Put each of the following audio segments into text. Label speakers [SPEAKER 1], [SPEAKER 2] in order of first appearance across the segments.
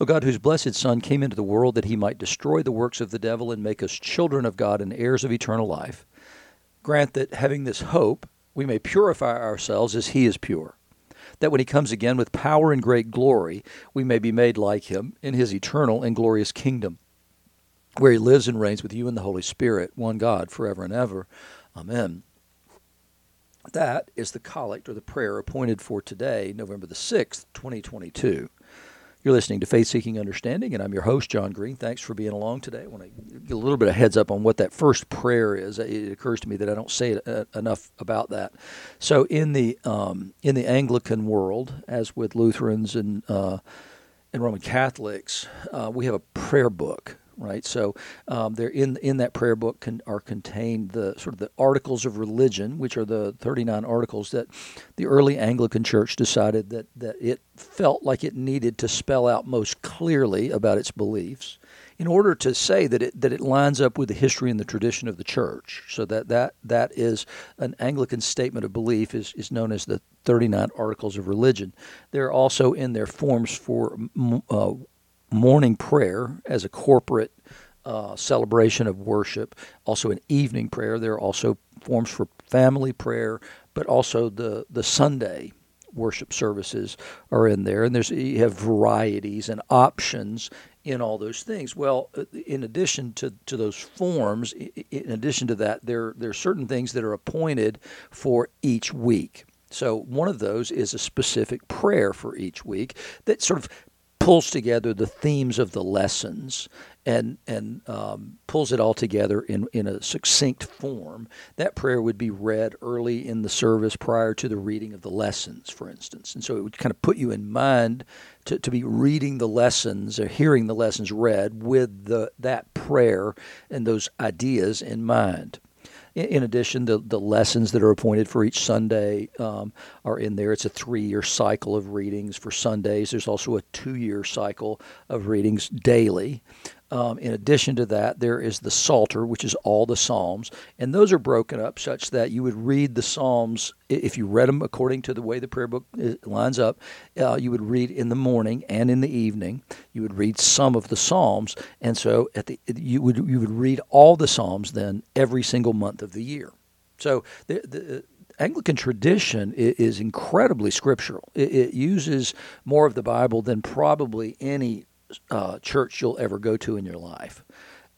[SPEAKER 1] O God, whose blessed Son came into the world that he might destroy the works of the devil and make us children of God and heirs of eternal life, grant that, having this hope, we may purify ourselves as he is pure, that when he comes again with power and great glory, we may be made like him in his eternal and glorious kingdom, where he lives and reigns with you in the Holy Spirit, one God, forever and ever. Amen. That is the collect or the prayer appointed for today, November the 6th, 2022. You're listening to Faith Seeking Understanding, and I'm your host, John Green. Thanks for being along today. I want to get a little bit of heads up on what that first prayer is. It occurs to me that I don't say uh, enough about that. So, in the um, in the Anglican world, as with Lutherans and uh, and Roman Catholics, uh, we have a prayer book right? So um, there in in that prayer book can, are contained the sort of the articles of religion, which are the 39 articles that the early Anglican Church decided that that it felt like it needed to spell out most clearly about its beliefs in order to say that it that it lines up with the history and the tradition of the church. So that that that is an Anglican statement of belief is is known as the 39 articles of religion. They're also in their forms for uh, morning prayer as a corporate uh, celebration of worship, also an evening prayer. There are also forms for family prayer, but also the, the Sunday worship services are in there. And there's you have varieties and options in all those things. Well, uh, in addition to, to those forms, in addition to that, there, there are certain things that are appointed for each week. So one of those is a specific prayer for each week that sort of pulls together the themes of the lessons and and um, pulls it all together in in a succinct form. That prayer would be read early in the service prior to the reading of the lessons, for instance, and so it would kind of put you in mind to, to be reading the lessons or hearing the lessons read with the that prayer and those ideas in mind. In addition, the, the lessons that are appointed for each Sunday um, are in there. It's a three year cycle of readings for Sundays. There's also a two year cycle of readings daily. Um, in addition to that, there is the Psalter, which is all the Psalms, and those are broken up such that you would read the Psalms if you read them according to the way the prayer book uh, lines up. Uh, you would read in the morning and in the evening. You would read some of the Psalms, and so at the you would you would read all the Psalms then every single month of the year. So the, the Anglican tradition is incredibly scriptural. It, uses more of the Bible than probably any uh, church you'll ever go to in your life.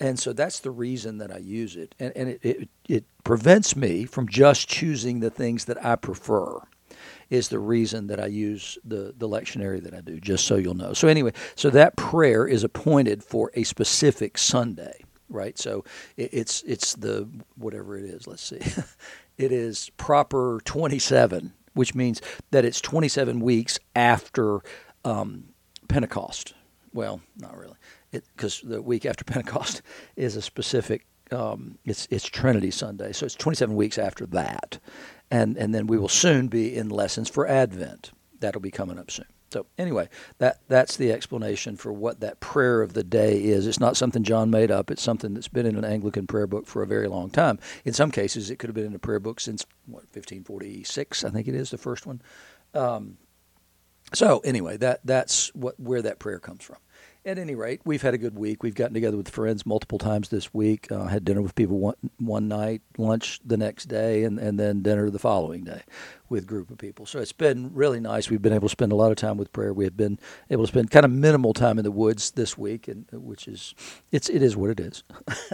[SPEAKER 1] And so that's the reason that I use it. And, and it, it, it prevents me from just choosing the things that I prefer is the reason that I use the, the lectionary that I do, just so you'll know. So, anyway, so that prayer is appointed for a specific Sunday, right? So it, it's, it's the whatever it is, let's see. it is proper 27, which means that it's 27 weeks after um, Pentecost well, not really, because the week after Pentecost is a specific. Um, it's it's Trinity Sunday, so it's 27 weeks after that, and and then we will soon be in lessons for Advent. That'll be coming up soon. So anyway, that that's the explanation for what that prayer of the day is. It's not something John made up. It's something that's been in an Anglican prayer book for a very long time. In some cases, it could have been in a prayer book since what 1546, I think it is the first one. Um, so anyway, that that's what where that prayer comes from. At any rate, we've had a good week. We've gotten together with friends multiple times this week. Uh, had dinner with people one one night, lunch the next day, and, and then dinner the following day with group of people. So it's been really nice. We've been able to spend a lot of time with prayer. We have been able to spend kind of minimal time in the woods this week, and which is it's it is what it is.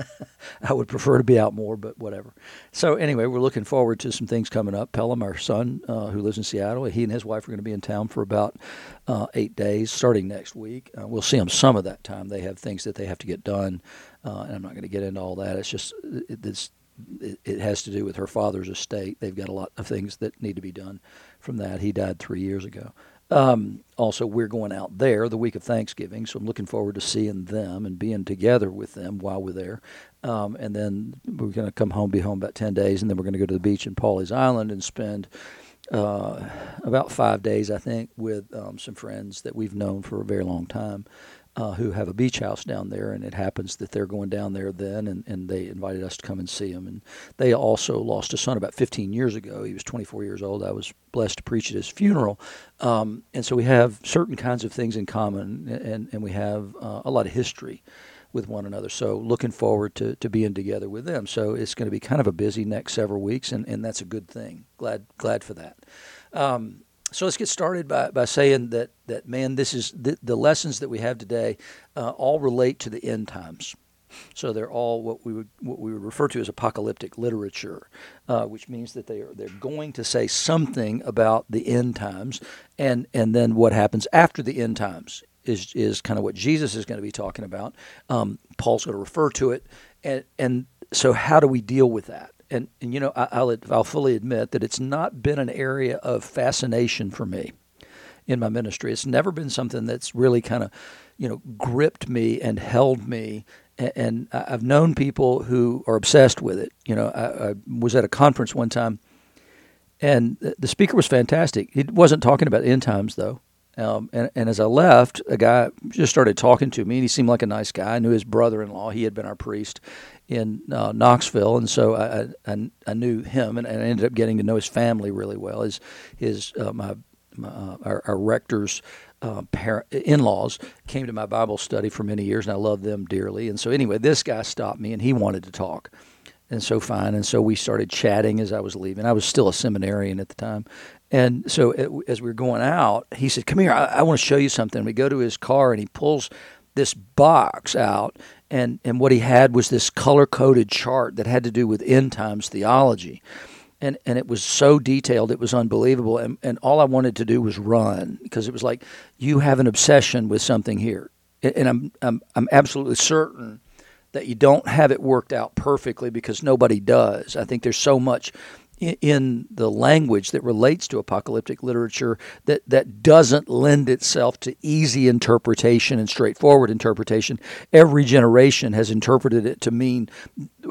[SPEAKER 1] I would prefer to be out more, but whatever. So anyway, we're looking forward to some things coming up. Pelham, our son, uh, who lives in Seattle, he and his wife are going to be in town for about uh, eight days, starting next week. Uh, we'll see them some of that time. They have things that they have to get done, uh, and I'm not going to get into all that. It's just it's it, it has to do with her father's estate. They've got a lot of things that need to be done from that. He died three years ago. Um, also, we're going out there the week of Thanksgiving, so I'm looking forward to seeing them and being together with them while we're there. Um, and then we're going to come home, be home about 10 days, and then we're going to go to the beach in Pawleys Island and spend uh, about five days, I think, with um, some friends that we've known for a very long time. uh, who have a beach house down there, and it happens that they're going down there then, and, and they invited us to come and see them. And they also lost a son about 15 years ago. He was 24 years old. I was blessed to preach at his funeral, um, and so we have certain kinds of things in common, and and we have uh, a lot of history with one another. So looking forward to, to being together with them. So it's going to be kind of a busy next several weeks, and, and that's a good thing. Glad glad for that. Um, so let's get started by, by saying that, that man, this is the, the lessons that we have today uh, all relate to the end times. So they're all what we would what we would refer to as apocalyptic literature, uh, which means that they are they're going to say something about the end times, and and then what happens after the end times is is kind of what Jesus is going to be talking about. Um, Paul's going to refer to it, and and so how do we deal with that? and, and you know, I, will I'll fully admit that it's not been an area of fascination for me in my ministry. It's never been something that's really kind of, you know, gripped me and held me. And, and I've known people who are obsessed with it. You know, I, I was at a conference one time, and the speaker was fantastic. He wasn't talking about end times though. Um, and, and as I left, a guy just started talking to me, and he seemed like a nice guy. I knew his brother-in-law; he had been our priest in uh, Knoxville, and so I, I, I knew him, and, and, I ended up getting to know his family really well. His his uh, my, my uh, our, our, rector's uh, parent, in-laws came to my Bible study for many years, and I loved them dearly. And so anyway, this guy stopped me, and he wanted to talk and so fine. And so we started chatting as I was leaving. I was still a seminarian at the time. And so as we were going out, he said, Come here, I, I want to show you something. We go to his car and he pulls this box out. And, and what he had was this color coded chart that had to do with end times theology. And, and it was so detailed, it was unbelievable. And, and all I wanted to do was run because it was like, you have an obsession with something here. And I'm, I'm, I'm absolutely certain that you don't have it worked out perfectly because nobody does. I think there's so much in the language that relates to apocalyptic literature that, that doesn't lend itself to easy interpretation and straightforward interpretation. Every generation has interpreted it to mean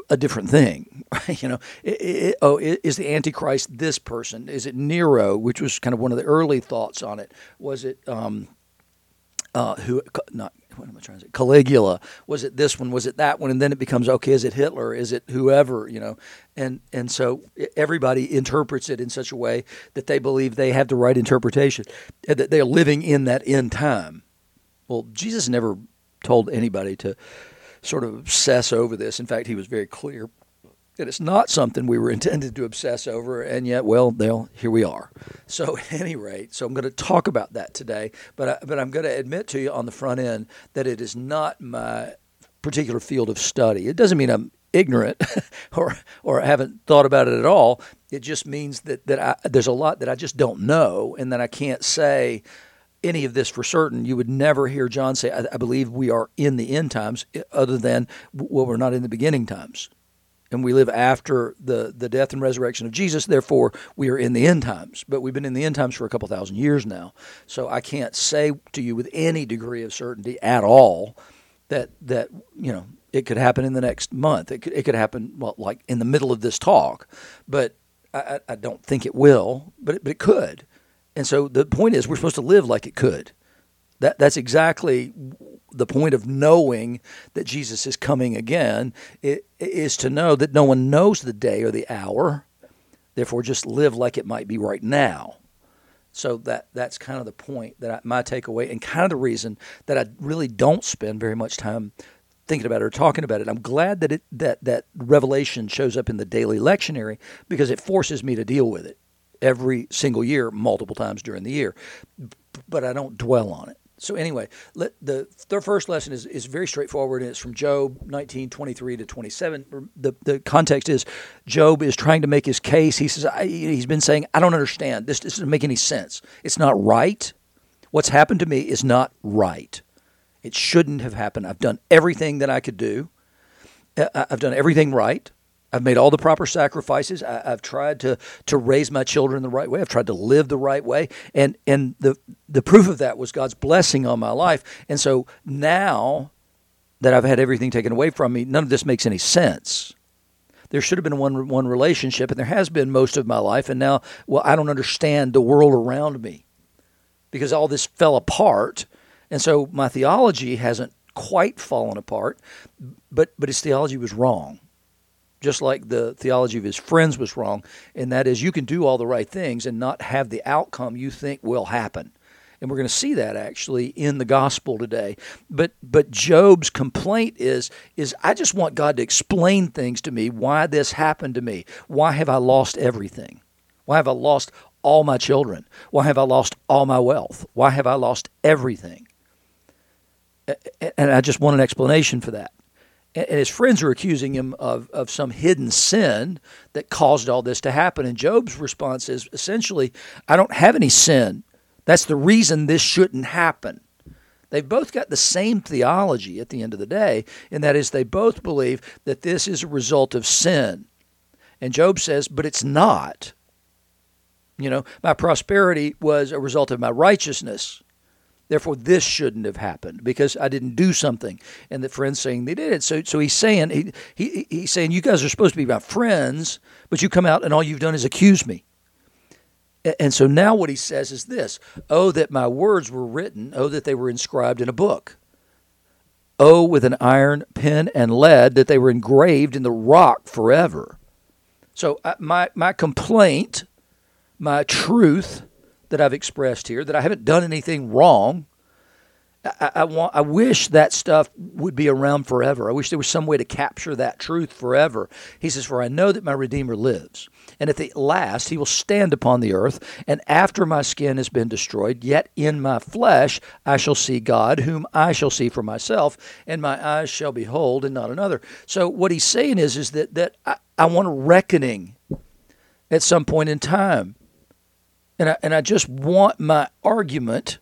[SPEAKER 1] a different thing. you know, it, it, oh, is the Antichrist this person? Is it Nero, which was kind of one of the early thoughts on it? Was it um, uh, who not what am I trying to say? Caligula. Was it this one? Was it that one? And then it becomes okay. Is it Hitler? Is it whoever? You know, and and so everybody interprets it in such a way that they believe they have the right interpretation, uh, that they're living in that end time. Well, Jesus never told anybody to sort of obsess over this. In fact, he was very clear that it's not something we were intended to obsess over, and yet, well, they'll, here we are. So, at any rate, so I'm going to talk about that today, but I, but I'm going to admit to you on the front end that it is not my particular field of study. It doesn't mean I'm ignorant or or haven't thought about it at all. It just means that that I, there's a lot that I just don't know, and that I can't say any of this for certain. You would never hear John say, I, I believe we are in the end times," other than well, we're not in the beginning times and we live after the, the death and resurrection of Jesus. Therefore, we are in the end times. But we've been in the end times for a couple thousand years now. So I can't say to you with any degree of certainty at all that that you know it could happen in the next month. It could, it could happen well, like in the middle of this talk, but I, I don't think it will. But it, but it could. And so the point is, we're supposed to live like it could. That that's exactly the point of knowing that Jesus is coming again it, is to know that no one knows the day or the hour. Therefore, just live like it might be right now. So that that's kind of the point that I, my takeaway, and kind of the reason that I really don't spend very much time thinking about it or talking about it. I'm glad that it that that revelation shows up in the daily lectionary because it forces me to deal with it every single year, multiple times during the year. But I don't dwell on it. So anyway, let, the the first lesson is, is very straightforward, and it's from Job 19, 23 to 27. The, the context is Job is trying to make his case. He says, he's been saying, I don't understand. This, this doesn't make any sense. It's not right. What's happened to me is not right. It shouldn't have happened. I've done everything that I could do. Uh, I've done everything right. I've made all the proper sacrifices. I, have tried to to raise my children the right way. I've tried to live the right way, and and the the proof of that was God's blessing on my life. And so now that I've had everything taken away from me, none of this makes any sense. There should have been one one relationship, and there has been most of my life. And now, well, I don't understand the world around me because all this fell apart And so my theology hasn't quite fallen apart, but but his theology was wrong. Just like the theology of his friends was wrong, and that is you can do all the right things and not have the outcome you think will happen. And we're going to see that actually in the gospel today. But but Job's complaint is is I just want God to explain things to me why this happened to me. Why have I lost everything? Why have I lost all my children? Why have I lost all my wealth? Why have I lost everything? And I just want an explanation for that. And his friends are accusing him of, of some hidden sin that caused all this to happen. And Job's response is essentially, I don't have any sin. That's the reason this shouldn't happen. They've both got the same theology at the end of the day, and that is they both believe that this is a result of sin. And Job says, but it's not. You know, my prosperity was a result of my righteousness. Therefore, this shouldn't have happened because I didn't do something. And the friend's saying they did it. So, so he's saying he, he he's saying you guys are supposed to be my friends, but you come out and all you've done is accuse me. And so now what he says is this: Oh, that my words were written. Oh, that they were inscribed in a book. Oh, with an iron pen and lead, that they were engraved in the rock forever. So uh, my my complaint, my truth that I've expressed here, that I haven't done anything wrong. I, I, want. I wish that stuff would be around forever. I wish there was some way to capture that truth forever. He says, "For I know that my Redeemer lives, and at the last he will stand upon the earth. And after my skin has been destroyed, yet in my flesh I shall see God, whom I shall see for myself, and my eyes shall behold, and not another." So what he's saying is, is that that I, I want a reckoning at some point in time and I, and I just want my argument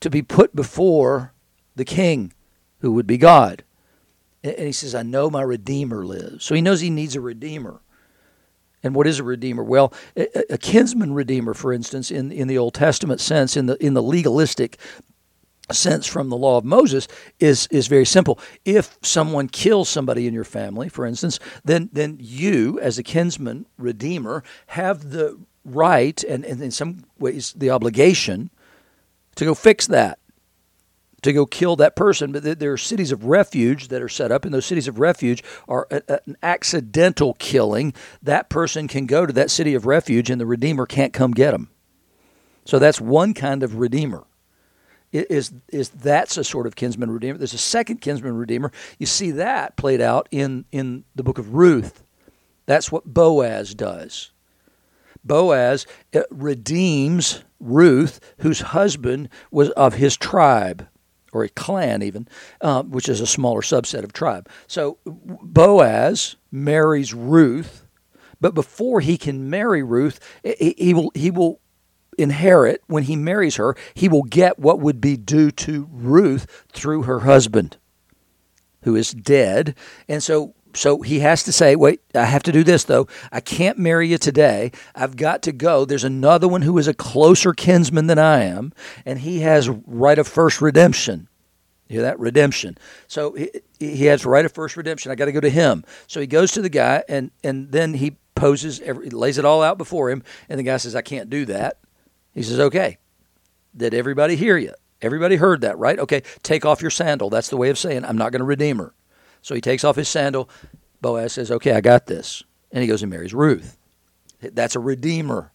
[SPEAKER 1] to be put before the king, who would be God. And he says, I know my Redeemer lives. So he knows he needs a Redeemer. And what is a Redeemer? Well, a, a kinsman Redeemer, for instance, in, in the Old Testament sense, in the, in the legalistic sense from the law of Moses is is very simple. If someone kills somebody in your family, for instance, then then you as a kinsman redeemer have the right and, and in some ways the obligation to go fix that, to go kill that person. But there are cities of refuge that are set up, and those cities of refuge are a, a, an accidental killing. That person can go to that city of refuge, and the Redeemer can't come get them. So that's one kind of Redeemer. Is is that's a sort of kinsman redeemer? There's a second kinsman redeemer. You see that played out in in the book of Ruth. That's what Boaz does. Boaz redeems Ruth, whose husband was of his tribe, or a clan even, uh, which is a smaller subset of tribe. So Boaz marries Ruth, but before he can marry Ruth, he, he will he will inherit when he marries her. He will get what would be due to Ruth through her husband, who is dead, and so so he has to say, wait, I have to do this though. I can't marry you today. I've got to go. There's another one who is a closer kinsman than I am, and he has right of first redemption. You hear that? Redemption. So he, he has right of first redemption. I got to go to him. So he goes to the guy, and, and then he poses, every, lays it all out before him, and the guy says, I can't do that. He says, okay. Did everybody hear you? Everybody heard that, right? Okay, take off your sandal. That's the way of saying, I'm not going to redeem her. So he takes off his sandal. Boaz says, Okay, I got this. And he goes and marries Ruth. That's a redeemer.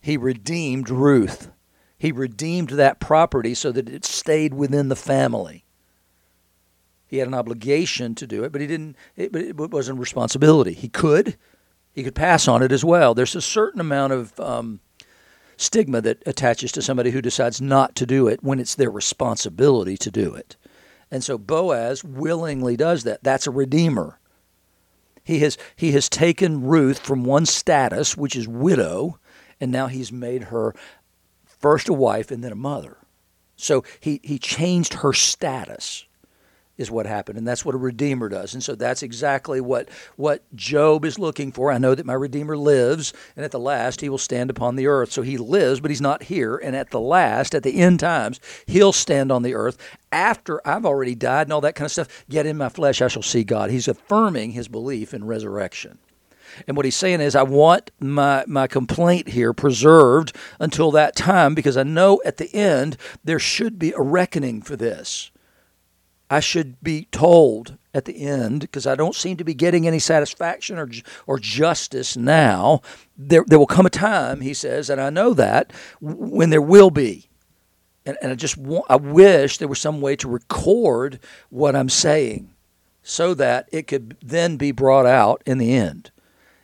[SPEAKER 1] He redeemed Ruth. He redeemed that property so that it stayed within the family. He had an obligation to do it, but he didn't. It, it wasn't a responsibility. He could. He could pass on it as well. There's a certain amount of um, stigma that attaches to somebody who decides not to do it when it's their responsibility to do it. And so Boaz willingly does that. That's a redeemer. He has, he has taken Ruth from one status, which is widow, and now he's made her first a wife and then a mother. So he, he changed her status is what happened and that's what a redeemer does. And so that's exactly what what job is looking for. I know that my redeemer lives and at the last he will stand upon the earth. So he lives but he's not here and at the last at the end times he'll stand on the earth. After i've already died and all that kind of stuff yet in my flesh i shall see god. He's affirming his belief in resurrection. And what he's saying is, I want my, my complaint here preserved until that time because I know at the end there should be a reckoning for this. I should be told at the end because I don't seem to be getting any satisfaction or or justice now. There there will come a time, he says, and I know that when there will be. And, and I just want, I wish there was some way to record what I'm saying so that it could then be brought out in the end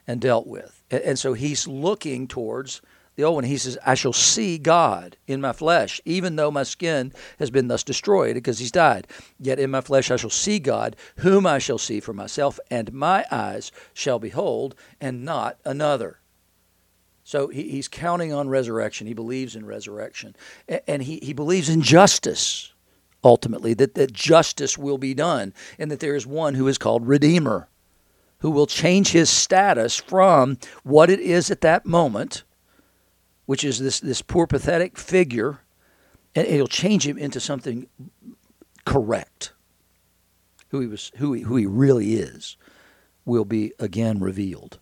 [SPEAKER 1] and dealt with. And, and so he's looking towards the old one, he says, I shall see God in my flesh, even though my skin has been thus destroyed because he's died. Yet in my flesh I shall see God, whom I shall see for myself, and my eyes shall behold, and not another. So he, he's counting on resurrection. He believes in resurrection. And he, he believes in justice, ultimately, that, that justice will be done, and that there is one who is called Redeemer, who will change his status from what it is at that moment which is this, this poor, pathetic figure, and it'll change him into something correct. Who he was, who he, who he really is, will be again revealed.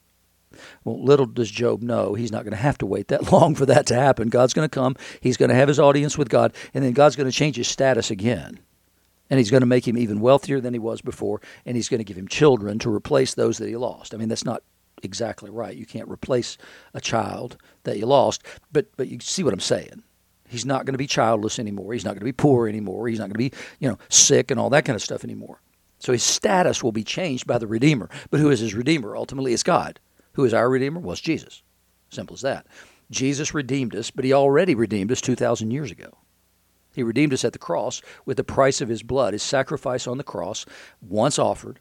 [SPEAKER 1] Well, little does Job know he's not going to have to wait that long for that to happen. God's going to come, he's going to have his audience with God, and then God's going to change his status again. And he's going to make him even wealthier than he was before, and he's going to give him children to replace those that he lost. I mean, that's not exactly right. You can't replace a child that you lost, but but you see what I'm saying. He's not going to be childless anymore. He's not going to be poor anymore. He's not going to be, you know, sick and all that kind of stuff anymore. So his status will be changed by the Redeemer. But who is his Redeemer? Ultimately, it's God. Who is our Redeemer? Well, Jesus. Simple as that. Jesus redeemed us, but he already redeemed us 2,000 years ago. He redeemed us at the cross with the price of his blood, his sacrifice on the cross, once offered,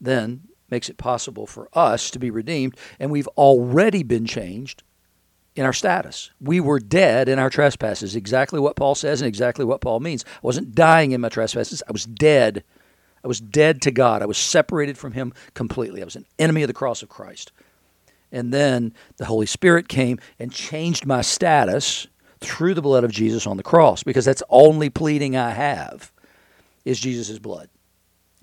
[SPEAKER 1] then makes it possible for us to be redeemed, and we've already been changed in our status. We were dead in our trespasses, exactly what Paul says and exactly what Paul means. I wasn't dying in my trespasses, I was dead. I was dead to God. I was separated from Him completely. I was an enemy of the cross of Christ. And then the Holy Spirit came and changed my status through the blood of Jesus on the cross because that's only pleading I have is Jesus' blood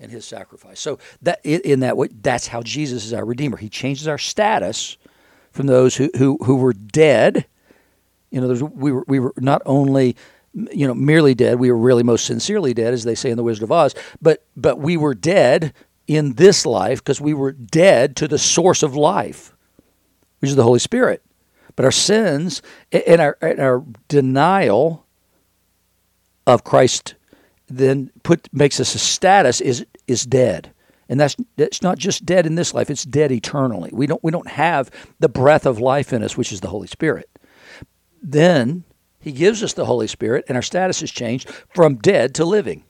[SPEAKER 1] and his sacrifice. So that in that way, that's how Jesus is our redeemer. He changes our status from those who who, who were dead. You know, we were we were not only you know merely dead, we were really most sincerely dead, as they say in the Wizard of Oz. But but we were dead in this life because we were dead to the source of life, which is the Holy Spirit. But our sins and our and our denial of Christ then put makes us a status is is dead. And that's it's not just dead in this life, it's dead eternally. We don't we don't have the breath of life in us, which is the Holy Spirit. Then he gives us the Holy Spirit and our status is changed from dead to living.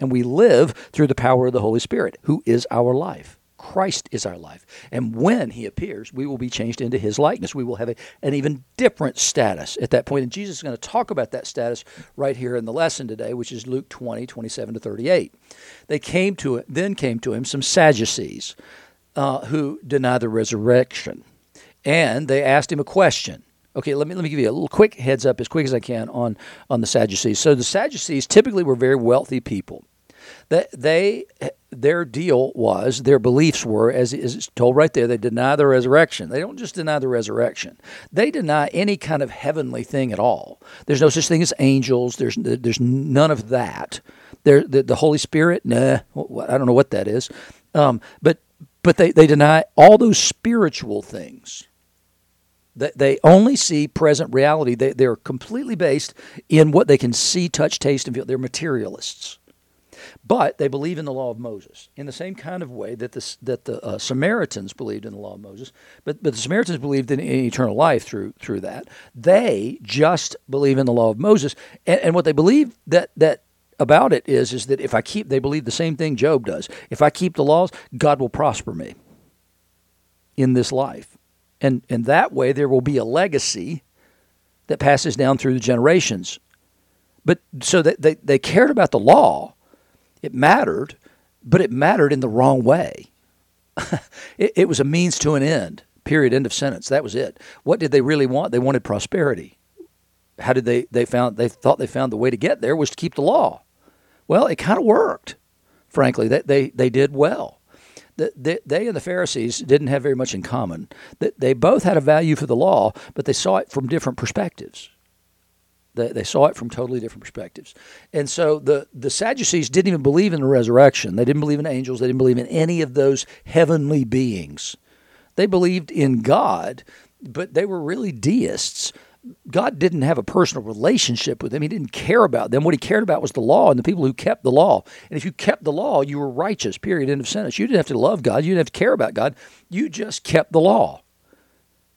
[SPEAKER 1] And we live through the power of the Holy Spirit, who is our life. Christ is our life. And when he appears, we will be changed into his likeness. We will have a, an even different status at that point. And Jesus is going to talk about that status right here in the lesson today, which is Luke 20, 27 to 38. They came to it, then came to him some Sadducees uh, who deny the resurrection. And they asked him a question. Okay, let me let me give you a little quick heads up as quick as I can on on the Sadducees. So the Sadducees typically were very wealthy people. That they their deal was, their beliefs were, as is told right there, they deny the resurrection. They don't just deny the resurrection; they deny any kind of heavenly thing at all. There's no such thing as angels. There's there's none of that. There, the, the Holy Spirit, nah, I don't know what that is. Um, but but they, they deny all those spiritual things. They, they only see present reality. They, they're completely based in what they can see, touch, taste, and feel. They're materialists. But they believe in the law of Moses in the same kind of way that the, that the uh, Samaritans believed in the law of Moses. But, but the Samaritans believed in, in, eternal life through, through that. They just believe in the law of Moses. And, and what they believe that, that about it is, is that if I keep, they believe the same thing Job does. If I keep the laws, God will prosper me in this life. And, and that way there will be a legacy that passes down through the generations. But so they, they, they cared about the law, it mattered, but it mattered in the wrong way. it, it was a means to an end. Period. End of sentence. That was it. What did they really want? They wanted prosperity. How did they? They found. They thought they found the way to get there was to keep the law. Well, it kind of worked. Frankly, they, they they did well. they, they and the Pharisees didn't have very much in common. They both had a value for the law, but they saw it from different perspectives. They, they saw it from totally different perspectives. And so the, the Sadducees didn't even believe in the resurrection. They didn't believe in angels. They didn't believe in any of those heavenly beings. They believed in God, but they were really deists. God didn't have a personal relationship with them. He didn't care about them. What he cared about was the law and the people who kept the law. And if you kept the law, you were righteous, period, end of sentence. You didn't have to love God. You didn't have to care about God. You just kept the law.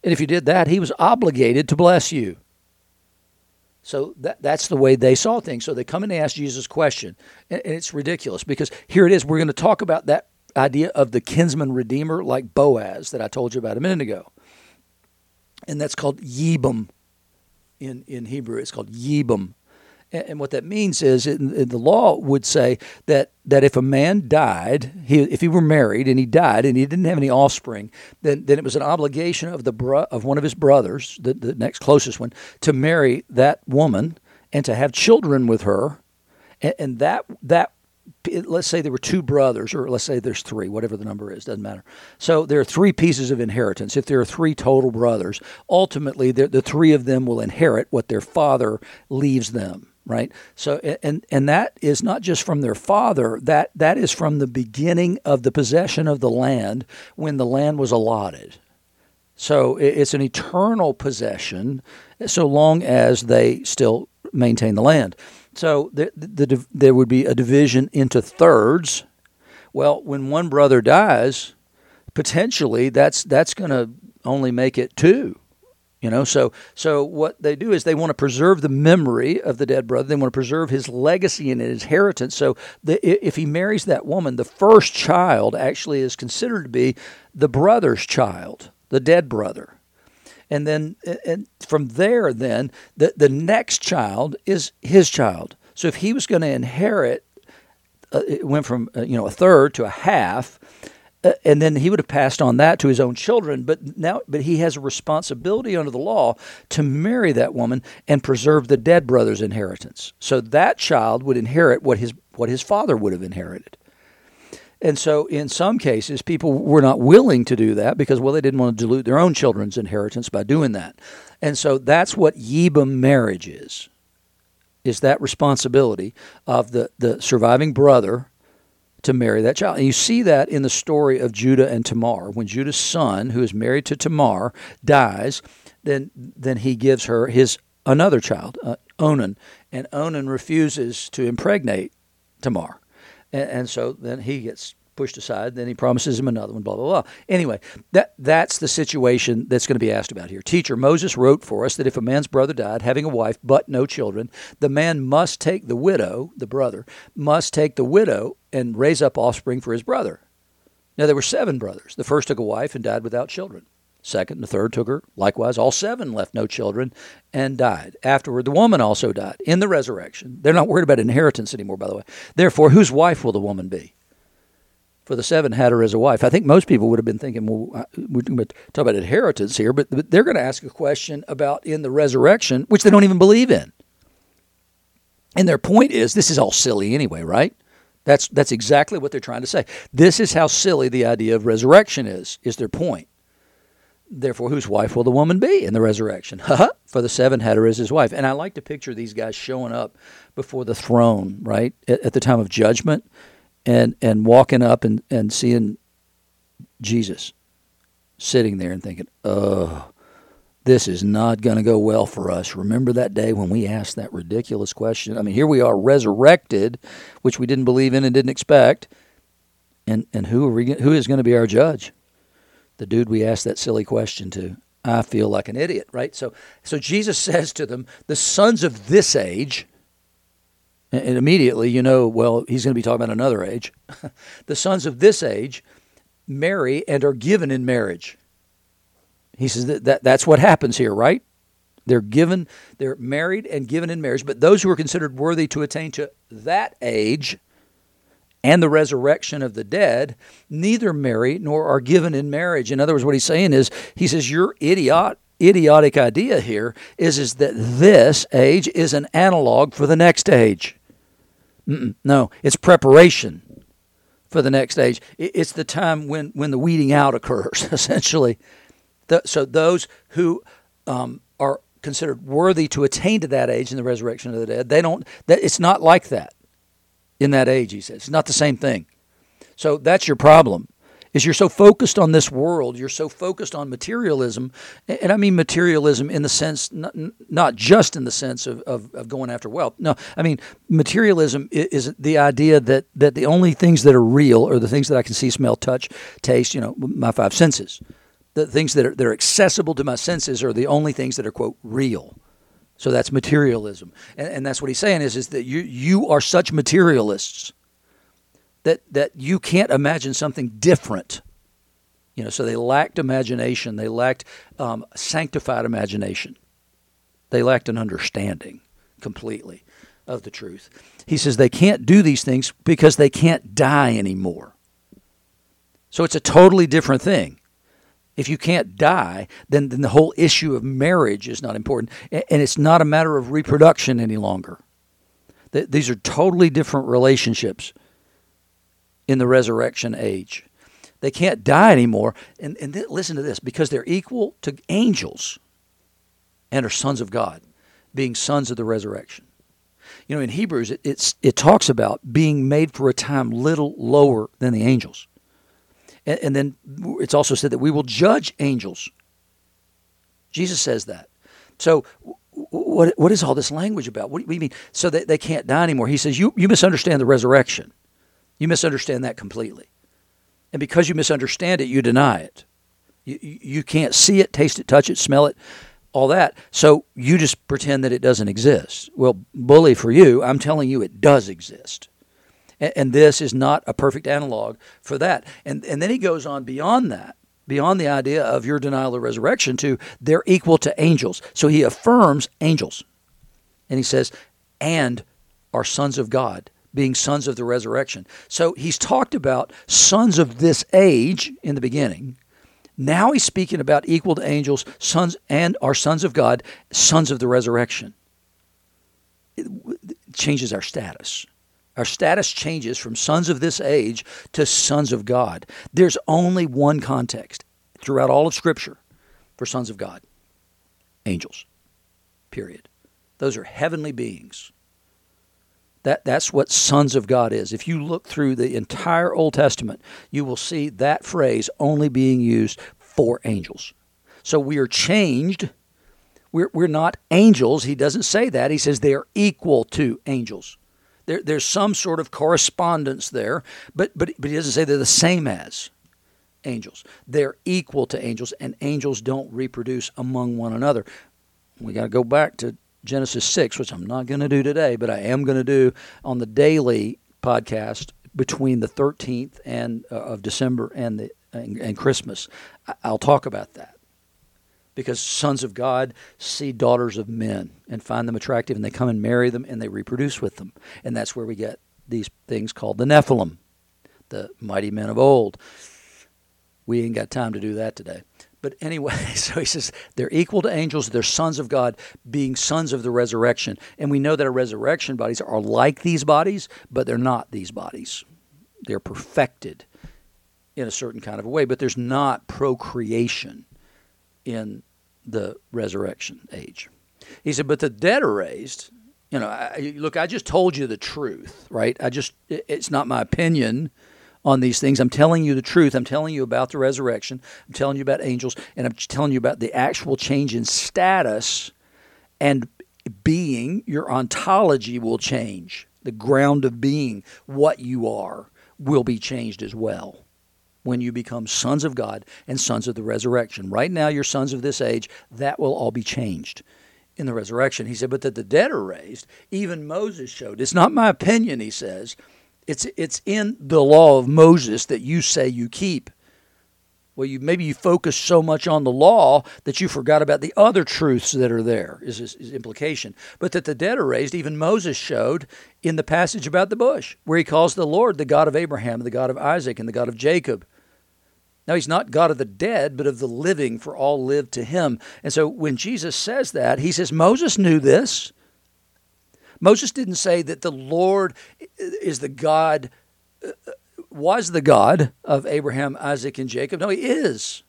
[SPEAKER 1] And if you did that, he was obligated to bless you. So that, that's the way they saw things. So they come and ask Jesus question. And, and it's ridiculous because here it is. We're going to talk about that idea of the kinsman redeemer like Boaz that I told you about a minute ago. And that's called Yibam in, in Hebrew. It's called Yibam. And what that means is, the law would say that, that if a man died, he, if he were married and he died and he didn't have any offspring, then, then it was an obligation of the bro, of one of his brothers, the, the next closest one, to marry that woman and to have children with her, and, and that that let's say there were two brothers, or let's say there's three, whatever the number is, doesn't matter. So there are three pieces of inheritance. If there are three total brothers, ultimately the, the three of them will inherit what their father leaves them right? So and and that is not just from their father that that is from the beginning of the possession of the land when the land was allotted. So it's an eternal possession so long as they still maintain the land. So the, the, there would be a division into thirds. Well when one brother dies potentially that's that's going to only make it two you know, so so what they do is they want to preserve the memory of the dead brother. They want to preserve his legacy and his inheritance. So the, if he marries that woman, the first child actually is considered to be the brother's child, the dead brother. And then and from there, then the the next child is his child. So if he was going to inherit, uh, it went from uh, you know a third to a half Uh, and then he would have passed on that to his own children but now but he has a responsibility under the law to marry that woman and preserve the dead brother's inheritance. So that child would inherit what his what his father would have inherited. And so in some cases people were not willing to do that because well they didn't want to dilute their own children's inheritance by doing that. And so that's what yibam marriage is is that responsibility of the the surviving brother to marry that child. And you see that in the story of Judah and Tamar. When Judah's son, who is married to Tamar, dies, then then he gives her his another child, uh, Onan, and Onan refuses to impregnate Tamar, and, and so then he gets pushed aside. Then he promises him another one. Blah blah blah. Anyway, that that's the situation that's going to be asked about here. Teacher, Moses wrote for us that if a man's brother died, having a wife but no children, the man must take the widow, the brother, must take the widow and raise up offspring for his brother. Now there were seven brothers. The first took a wife and died without children. Second and the third took her. Likewise, all seven left no children and died. Afterward, the woman also died in the resurrection. They're not worried about inheritance anymore, by the way. Therefore, whose wife will the woman be? For the seven had her as a wife. I think most people would have been thinking, well, we're going to talk about inheritance here, but, but they're going to ask a question about in the resurrection, which they don't even believe in. And their point is, this is all silly anyway, right? That's that's exactly what they're trying to say. This is how silly the idea of resurrection is. Is their point? Therefore, whose wife will the woman be in the resurrection? For the seven had her as his wife. And I like to picture these guys showing up before the throne, right, at, at the time of judgment and and walking up and, and seeing Jesus sitting there and thinking, oh, this is not going to go well for us. Remember that day when we asked that ridiculous question? I mean, here we are resurrected, which we didn't believe in and didn't expect. And and who are we who is going to be our judge? The dude we asked that silly question to. I feel like an idiot, right? So so Jesus says to them, the sons of this age, and immediately you know, well, he's going to be talking about another age. the sons of this age marry and are given in marriage. He says that, that that's what happens here, right? They're given, they're married and given in marriage, but those who are considered worthy to attain to that age and the resurrection of the dead neither marry nor are given in marriage. In other words, what he's saying is, he says, You're idiot idiotic idea here is, is that this age is an analog for the next age. Mm-mm, no, it's preparation for the next age. It's the time when, when the weeding out occurs, essentially. The, so those who um, are considered worthy to attain to that age in the resurrection of the dead, they don't. That, it's not like that in that age. He says it's not the same thing. So that's your problem is you're so focused on this world, you're so focused on materialism, and I mean materialism in the sense, not, just in the sense of, of, of, going after wealth. No, I mean materialism is, the idea that, that the only things that are real are the things that I can see, smell, touch, taste, you know, my five senses. The things that are, that are accessible to my senses are the only things that are, quote, real. So that's materialism. And, and that's what he's saying is, is that you, you are such materialists that that you can't imagine something different. You know, so they lacked imagination. They lacked um, sanctified imagination. They lacked an understanding completely of the truth. He says they can't do these things because they can't die anymore. So it's a totally different thing. If you can't die, then, then the whole issue of marriage is not important. And it's not a matter of reproduction any longer. These are totally different relationships in the resurrection age. They can't die anymore. And, and th- listen to this because they're equal to angels and are sons of God, being sons of the resurrection. You know, in Hebrews, it, it talks about being made for a time little lower than the angels. And, and then it's also said that we will judge angels. Jesus says that. So, what, what is all this language about? What do you mean? So that they can't die anymore. He says, you, you misunderstand the resurrection. You misunderstand that completely. And because you misunderstand it, you deny it. You, you can't see it, taste it, touch it, smell it, all that. So you just pretend that it doesn't exist. Well, bully for you, I'm telling you it does exist. And, and this is not a perfect analog for that. And, and then he goes on beyond that beyond the idea of your denial of resurrection to they're equal to angels. So he affirms angels. And he says, and are sons of God being sons of the resurrection. So he's talked about sons of this age in the beginning. Now he's speaking about equal to angels, sons and are sons of God, sons of the resurrection. It changes our status. Our status changes from sons of this age to sons of God. There's only one context throughout all of Scripture for sons of God angels. Period. Those are heavenly beings that, that's what sons of God is. If you look through the entire Old Testament, you will see that phrase only being used for angels. So we are changed. We're, we're not angels. He doesn't say that. He says they are equal to angels. There, there's some sort of correspondence there, but, but, but he doesn't say they're the same as angels. They're equal to angels, and angels don't reproduce among one another. We got to go back to Genesis 6, which I'm not going to do today, but I am going to do on the daily podcast between the 13th and uh, of December and the and, and Christmas. I'll talk about that because sons of God see daughters of men and find them attractive, and they come and marry them and they reproduce with them, and that's where we get these things called the Nephilim, the mighty men of old. We ain't got time to do that today. But anyway, so he says they're equal to angels, they're sons of God, being sons of the resurrection. And we know that our resurrection bodies are like these bodies, but they're not these bodies. They're perfected in a certain kind of a way, but there's not procreation in the resurrection age. He said, but the dead are raised. You know, I, look, I just told you the truth, right? I just, it's not my opinion on these things. I'm telling you the truth. I'm telling you about the resurrection. I'm telling you about angels, and I'm telling you about the actual change in status and being. Your ontology will change. The ground of being, what you are, will be changed as well when you become sons of God and sons of the resurrection. Right now, you're sons of this age. That will all be changed in the resurrection. He said, but that the dead are raised, even Moses showed. It's not my opinion, he says. It's it's in the law of Moses that you say you keep. Well, you maybe you focus so much on the law that you forgot about the other truths that are there. Is his, implication? But that the dead are raised, even Moses showed in the passage about the bush, where he calls the Lord the God of Abraham, the God of Isaac, and the God of Jacob. Now, he's not God of the dead, but of the living, for all live to him. And so when Jesus says that, he says, Moses knew this. Moses didn't say that the Lord is the God uh, was the God of Abraham, Isaac, and Jacob. No, he is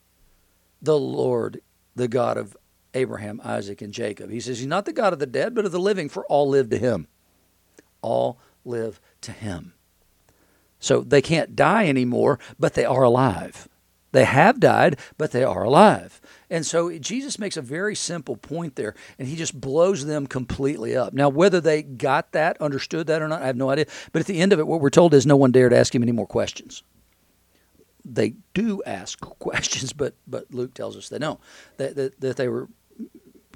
[SPEAKER 1] the Lord, the God of Abraham, Isaac, and Jacob. He says he's not the God of the dead, but of the living, for all live to him. All live to him. So they can't die anymore, but they are alive. They have died, but they are alive. And so Jesus makes a very simple point there, and he just blows them completely up. Now, whether they got that, understood that or not, I have no idea. But at the end of it, what we're told is no one dared ask him any more questions. They do ask questions, but but Luke tells us they don't. That, that, that they were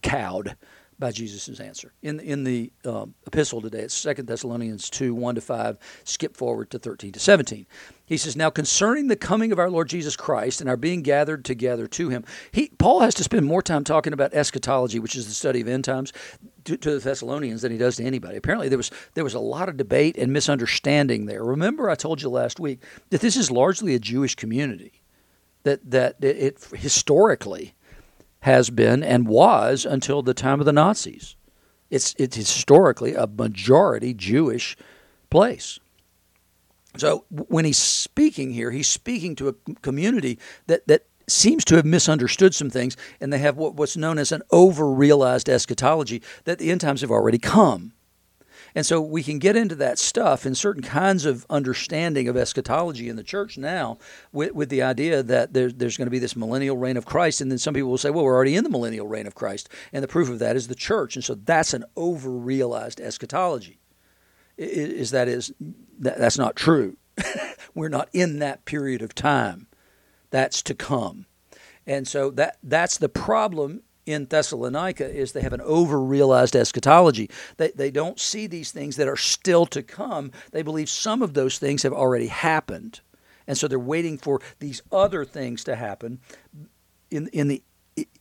[SPEAKER 1] cowed by Jesus' answer. In, in the uh, epistle today, it's 2 Thessalonians 2 1 to 5, skip forward to 13 to 17. He says, Now concerning the coming of our Lord Jesus Christ and our being gathered together to him, he, Paul has to spend more time talking about eschatology, which is the study of end times, to, to the Thessalonians than he does to anybody. Apparently, there was, there was a lot of debate and misunderstanding there. Remember, I told you last week that this is largely a Jewish community, that, that it, it historically, has been and was until the time of the Nazis. It's, it's historically a majority Jewish place. So when he's speaking here, he's speaking to a community that, that seems to have misunderstood some things, and they have what, what's known as an over realized eschatology that the end times have already come. And so we can get into that stuff and certain kinds of understanding of eschatology in the church now with, with the idea that there, there's going to be this millennial reign of Christ. And then some people will say, well, we're already in the millennial reign of Christ. And the proof of that is the church. And so that's an over realized eschatology. Is that is that, that's not true. we're not in that period of time. That's to come. And so that that's the problem in Thessalonica is they have an over-realized eschatology. They, they don't see these things that are still to come. They believe some of those things have already happened. And so they're waiting for these other things to happen in, in the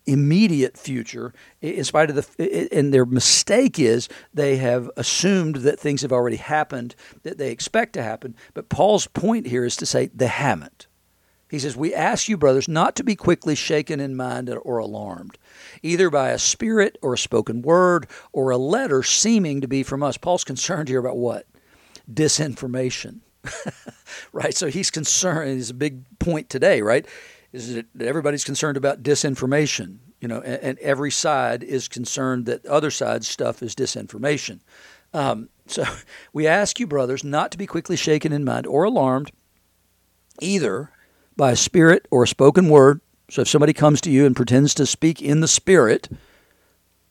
[SPEAKER 1] immediate future in spite of the and their mistake is they have assumed that things have already happened that they expect to happen but paul's point here is to say they haven't he says we ask you brothers not to be quickly shaken in mind or alarmed either by a spirit or a spoken word or a letter seeming to be from us. Paul's concerned here about what? Disinformation. right? So he's concerned, it's a big point today, right? Is that everybody's concerned about disinformation, you know, and, and every side is concerned that other side's stuff is disinformation. Um, so we ask you, brothers, not to be quickly shaken in mind or alarmed, either by a spirit or a spoken word so if somebody comes to you and pretends to speak in the Spirit,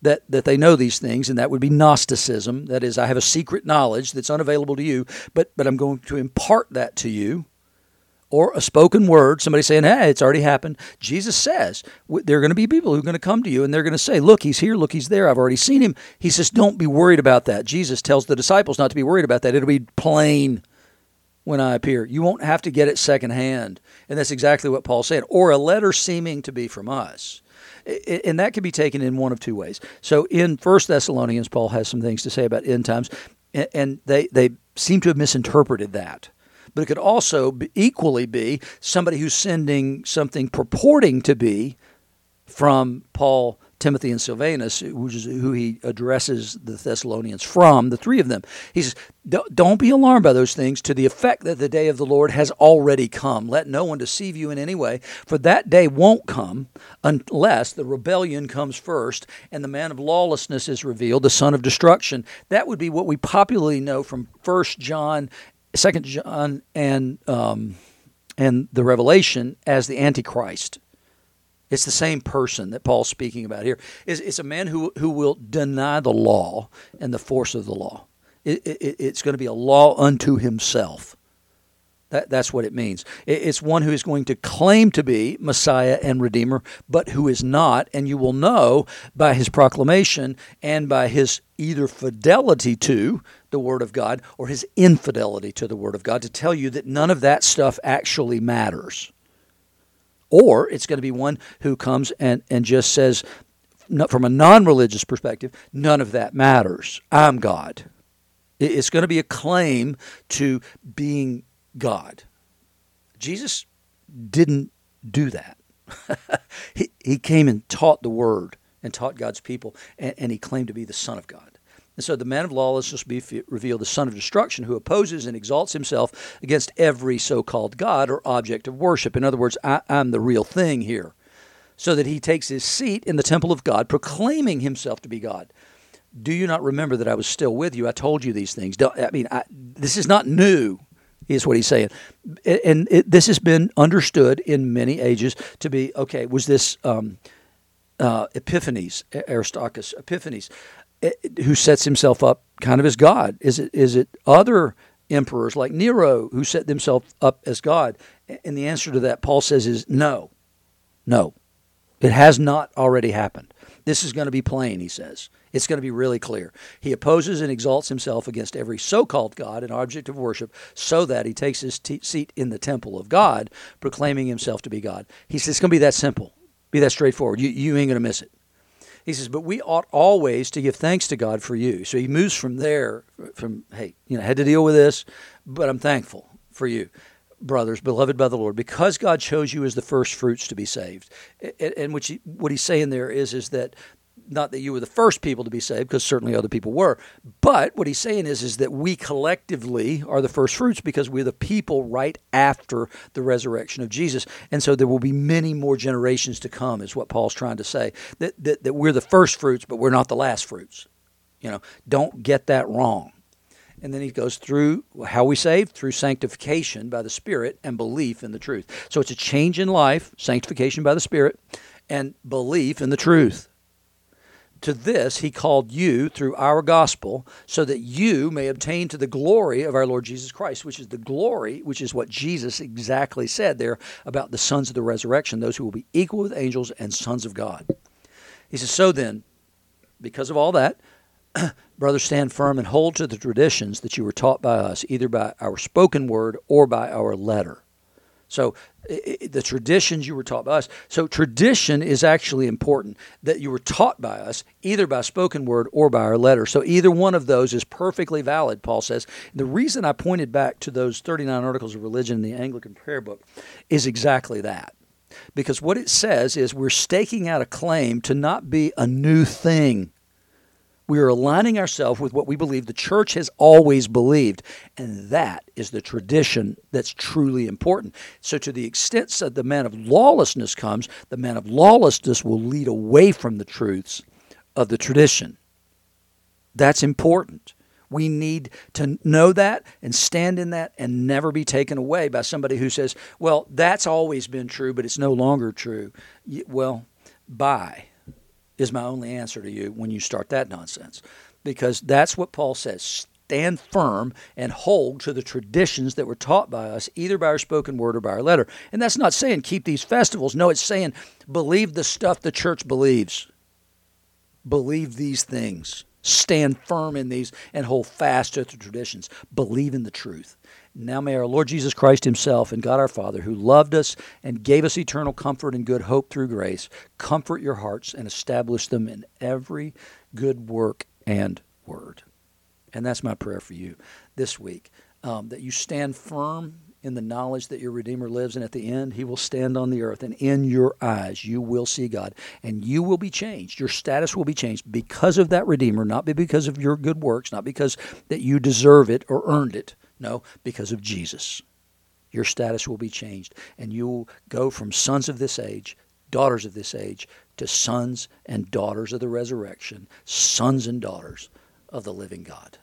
[SPEAKER 1] that, that they know these things, and that would be Gnosticism. That is, I have a secret knowledge that's unavailable to you, but, but I'm going to impart that to you. Or a spoken word, somebody saying, hey, it's already happened. Jesus says there are going to be people who are going to come to you and they're going to say, look, he's here, look, he's there, I've already seen him. He says, don't be worried about that. Jesus tells the disciples not to be worried about that. It'll be plain when I appear. You won't have to get it secondhand. And that's exactly what Paul said. Or a letter seeming to be from us. And that can be taken in one of two ways. So in First Thessalonians, Paul has some things to say about end times, and they, they seem to have misinterpreted that. But it could also be, equally be somebody who's sending something purporting to be from Paul Timothy and Silvanus, which is who he addresses the Thessalonians from, the three of them. He says, Don't be alarmed by those things to the effect that the day of the Lord has already come. Let no one deceive you in any way, for that day won't come unless the rebellion comes first and the man of lawlessness is revealed, the son of destruction. That would be what we popularly know from First John, Second John, and um, and the Revelation as the Antichrist. It's the same person that Paul's speaking about here. It's, it's a man who, who will deny the law and the force of the law. It, it, it's going to be a law unto himself. That, that's what it means. It, it's one who is going to claim to be Messiah and Redeemer, but who is not. And you will know by his proclamation and by his either fidelity to the Word of God or his infidelity to the Word of God to tell you that none of that stuff actually matters. Or it's going to be one who comes and, and just says, from a non religious perspective, none of that matters. I'm God. It's going to be a claim to being God. Jesus didn't do that. he, he came and taught the word and taught God's people, and, and he claimed to be the Son of God. And so the man of lawlessness will be revealed, the son of destruction, who opposes and exalts himself against every so called God or object of worship. In other words, I, I'm the real thing here. So that he takes his seat in the temple of God, proclaiming himself to be God. Do you not remember that I was still with you? I told you these things. Don't, I mean, I, this is not new, is what he's saying. And it, this has been understood in many ages to be okay, was this um, uh, Epiphanes, Antiochus Epiphanes? Eh, who sets himself up kind of as God? Is it is it other emperors like Nero who set themselves up as God? And the answer to that, Paul says, is no, no. It has not already happened. This is going to be plain, he says. It's going to be really clear. He opposes and exalts himself against every so called God and object of worship so that he takes his t- seat in the temple of God, proclaiming himself to be God. He says it's going to be that simple, be that straightforward. You, you ain't going to miss it. He says, but we ought always to give thanks to God for you. So he moves from there, from, hey, you know, I had to deal with this, but I'm thankful for you, brothers, beloved by the Lord, because God chose you as the first fruits to be saved. And, which what he's saying there is, is that not that you were the first people to be saved, because certainly other people were. But what he's saying is, is that we collectively are the first fruits because we're the people right after the resurrection of Jesus. And so there will be many more generations to come, is what Paul's trying to say. That, that, that we're the first fruits, but we're not the last fruits. You know, don't get that wrong. And then he goes through how we saved through sanctification by the Spirit and belief in the truth. So it's a change in life, sanctification by the Spirit, and belief in the truth. To this he called you through our gospel, so that you may obtain to the glory of our Lord Jesus Christ, which is the glory, which is what Jesus exactly said there about the sons of the resurrection, those who will be equal with angels and sons of God. He says, So then, because of all that, brothers, stand firm and hold to the traditions that you were taught by us, either by our spoken word or by our letter. So the traditions you were taught by us. So tradition is actually important that you were taught by us, either by spoken word or by our letter. So either one of those is perfectly valid, Paul says. The reason I pointed back to those 39 articles of religion in the Anglican prayer book is exactly that. Because what it says is we're staking out a claim to not be a new thing we are aligning ourselves with what we believe the church has always believed. And that is the tradition that's truly important. So, to the extent that the man of lawlessness comes, the man of lawlessness will lead away from the truths of the tradition. That's important. We need to know that and stand in that and never be taken away by somebody who says, well, that's always been true, but it's no longer true. Well, bye is my only answer to you when you start that nonsense. Because that's what Paul says. Stand firm and hold to the traditions that were taught by us, either by our spoken word or by our letter. And that's not saying keep these festivals. No, it's saying believe the stuff the church believes. Believe these things. Stand firm in these and hold fast to the traditions. Believe in the truth. Now may our Lord Jesus Christ Himself and God our Father, who loved us and gave us eternal comfort and good hope through grace, comfort your hearts and establish them in every good work and word. And that's my prayer for you this week um, that you stand firm in the knowledge that your Redeemer lives, and at the end, He will stand on the earth, and in your eyes, you will see God, and you will be changed. Your status will be changed because of that Redeemer, not because of your good works, not because that you deserve it or earned it, no, because of Jesus. Your status will be changed, and you will go from sons of this age, daughters of this age, to sons and daughters of the resurrection, sons and daughters of the living God.